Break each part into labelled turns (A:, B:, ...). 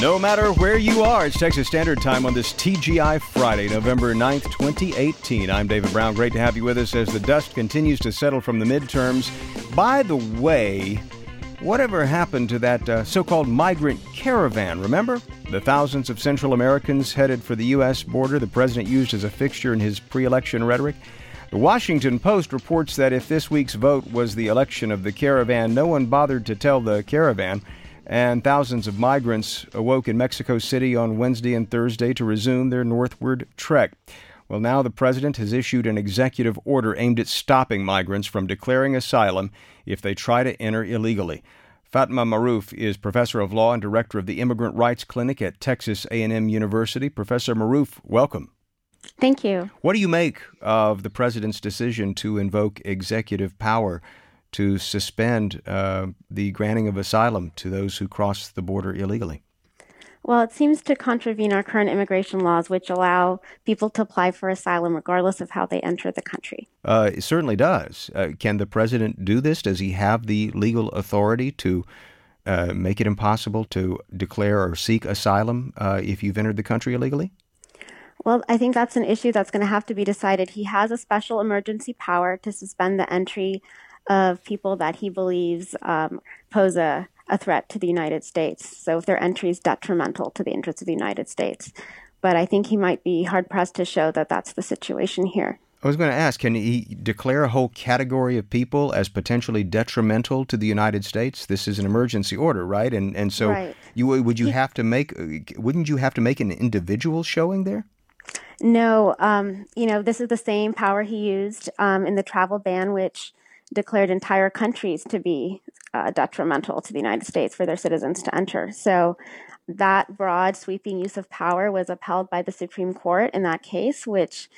A: No matter where you are, it's Texas Standard Time on this TGI Friday, November 9th, 2018. I'm David Brown. Great to have you with us as the dust continues to settle from the midterms. By the way, whatever happened to that uh, so called migrant caravan? Remember? The thousands of Central Americans headed for the U.S. border the president used as a fixture in his pre election rhetoric? The Washington Post reports that if this week's vote was the election of the caravan, no one bothered to tell the caravan and thousands of migrants awoke in Mexico City on Wednesday and Thursday to resume their northward trek. Well, now the president has issued an executive order aimed at stopping migrants from declaring asylum if they try to enter illegally. Fatma Marouf is professor of law and director of the Immigrant Rights Clinic at Texas A&M University. Professor Marouf, welcome.
B: Thank you.
A: What do you make of the president's decision to invoke executive power to suspend uh, the granting of asylum to those who cross the border illegally?
B: Well, it seems to contravene our current immigration laws, which allow people to apply for asylum regardless of how they enter the country.
A: Uh, it certainly does. Uh, can the president do this? Does he have the legal authority to uh, make it impossible to declare or seek asylum uh, if you've entered the country illegally?
B: Well, I think that's an issue that's going to have to be decided. He has a special emergency power to suspend the entry of people that he believes um, pose a, a threat to the United States. So if their entry is detrimental to the interests of the United States. But I think he might be hard pressed to show that that's the situation here.
A: I was going to ask, can he declare a whole category of people as potentially detrimental to the United States? This is an emergency order, right? And and so
B: right.
A: you would you have to make wouldn't you have to make an individual showing there?
B: No, um, you know this is the same power he used um, in the travel ban, which declared entire countries to be uh, detrimental to the United States for their citizens to enter. So that broad, sweeping use of power was upheld by the Supreme Court in that case, which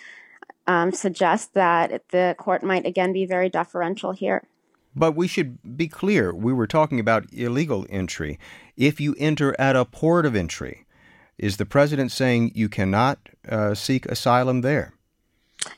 B: um, suggests that the court might again be very deferential here.
A: But we should be clear we were talking about illegal entry. If you enter at a port of entry, is the president saying you cannot uh, seek asylum there?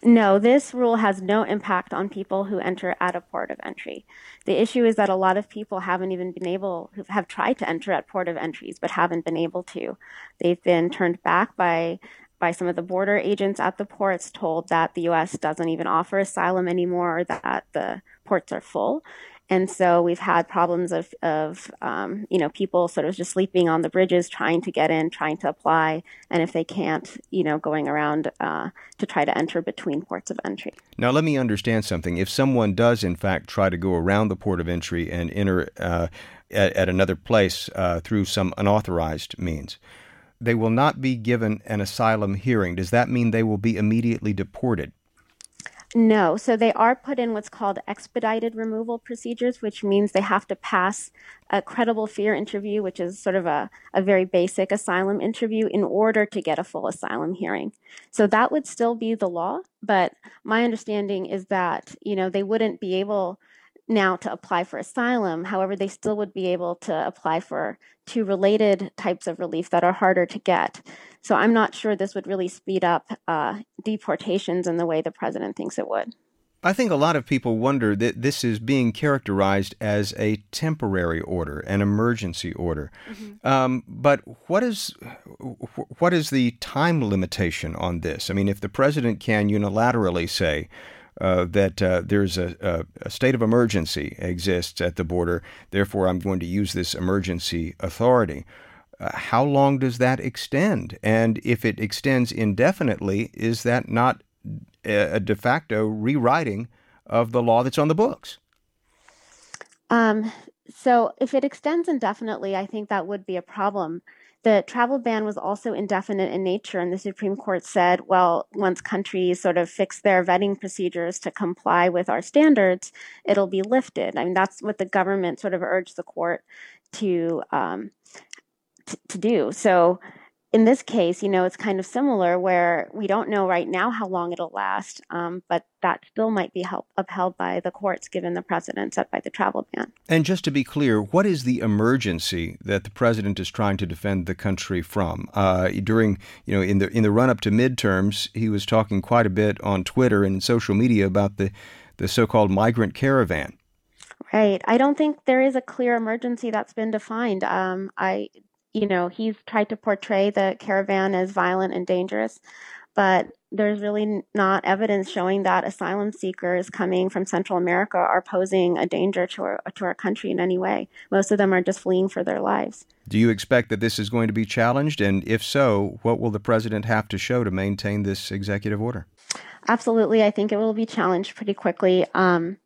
B: No, this rule has no impact on people who enter at a port of entry. The issue is that a lot of people haven't even been able, who have tried to enter at port of entries, but haven't been able to. They've been turned back by by some of the border agents at the ports, told that the U.S. doesn't even offer asylum anymore, that the ports are full. And so we've had problems of, of um, you know, people sort of just sleeping on the bridges, trying to get in, trying to apply, and if they can't, you know, going around uh, to try to enter between ports of entry.
A: Now, let me understand something. If someone does, in fact, try to go around the port of entry and enter uh, at, at, another place uh, through some unauthorized means, they will not be given an asylum hearing. Does that mean they will be immediately deported?
B: No, so they are put in what's called expedited removal procedures, which means they have to pass a credible fear interview, which is sort of a, a very basic asylum interview, in order to get a full asylum hearing. So that would still be the law, but my understanding is that, you know, they wouldn't be able now to apply for asylum. However, they still would be able to apply for two related types of relief that are harder to get. So I'm not sure this would really speed up uh, deportations in the way the president thinks it would.
A: I think a lot of people wonder that this is being characterized as a temporary order, an emergency order. Mm-hmm. Um, but what is what is the time limitation on this? I mean, if the president can unilaterally say, uh, that uh, there's a, a, a, state of emergency exists at the border. Therefore, I'm going to use this emergency authority. Uh, how long does that extend? And if it extends indefinitely, is that not a, a de facto rewriting of the law that's on the books?
B: Um, so, if it extends indefinitely, I think that would be a problem. The travel ban was also indefinite in nature, and the Supreme Court said, well, once countries sort of fix their vetting procedures to comply with our standards, it'll be lifted. I mean, that's what the government sort of urged the court to um, t- to do. So in this case, you know, it's kind of similar where we don't know right now how long it'll last, um, but that still might be help, upheld by the courts given the precedent set by the travel ban.
A: And just to be clear, what is the emergency that the president is trying to defend the country from? Uh, during, you know, in the in the run up to midterms, he was talking quite a bit on Twitter and social media about the the so-called migrant caravan.
B: Right. I don't think there is a clear emergency that's been defined. Um, I you know, he's tried to portray the caravan as violent and dangerous, but there's really not evidence showing that asylum seekers coming from Central America are posing a danger to our, to our country in any way. Most of them are just fleeing for their lives.
A: Do you expect that this is going to be challenged? And if so, what will the president have to show to maintain this executive order?
B: Absolutely. I think it will be challenged pretty quickly. Um,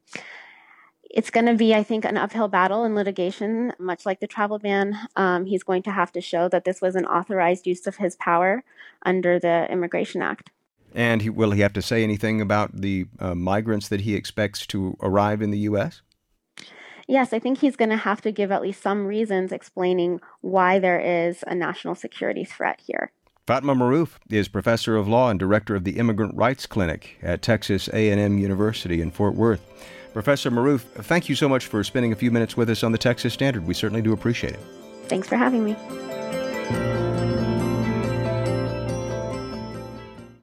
B: it's going to be, I think, an uphill battle in litigation, much like the travel ban. Um, he's going to have to show that this was an authorized use of his power under the Immigration Act.
A: And he, will he have to say anything about the uh, migrants that he expects to arrive in the U.S.?
B: Yes, I think he's going to have to give at least some reasons explaining why there is a national security threat here.
A: Fatma Marouf is professor of law and director of the Immigrant Rights Clinic at Texas A&M University in Fort Worth. Professor Marouf, thank you so much for spending a few minutes with us on the Texas Standard. We certainly do appreciate it.
B: Thanks for having me.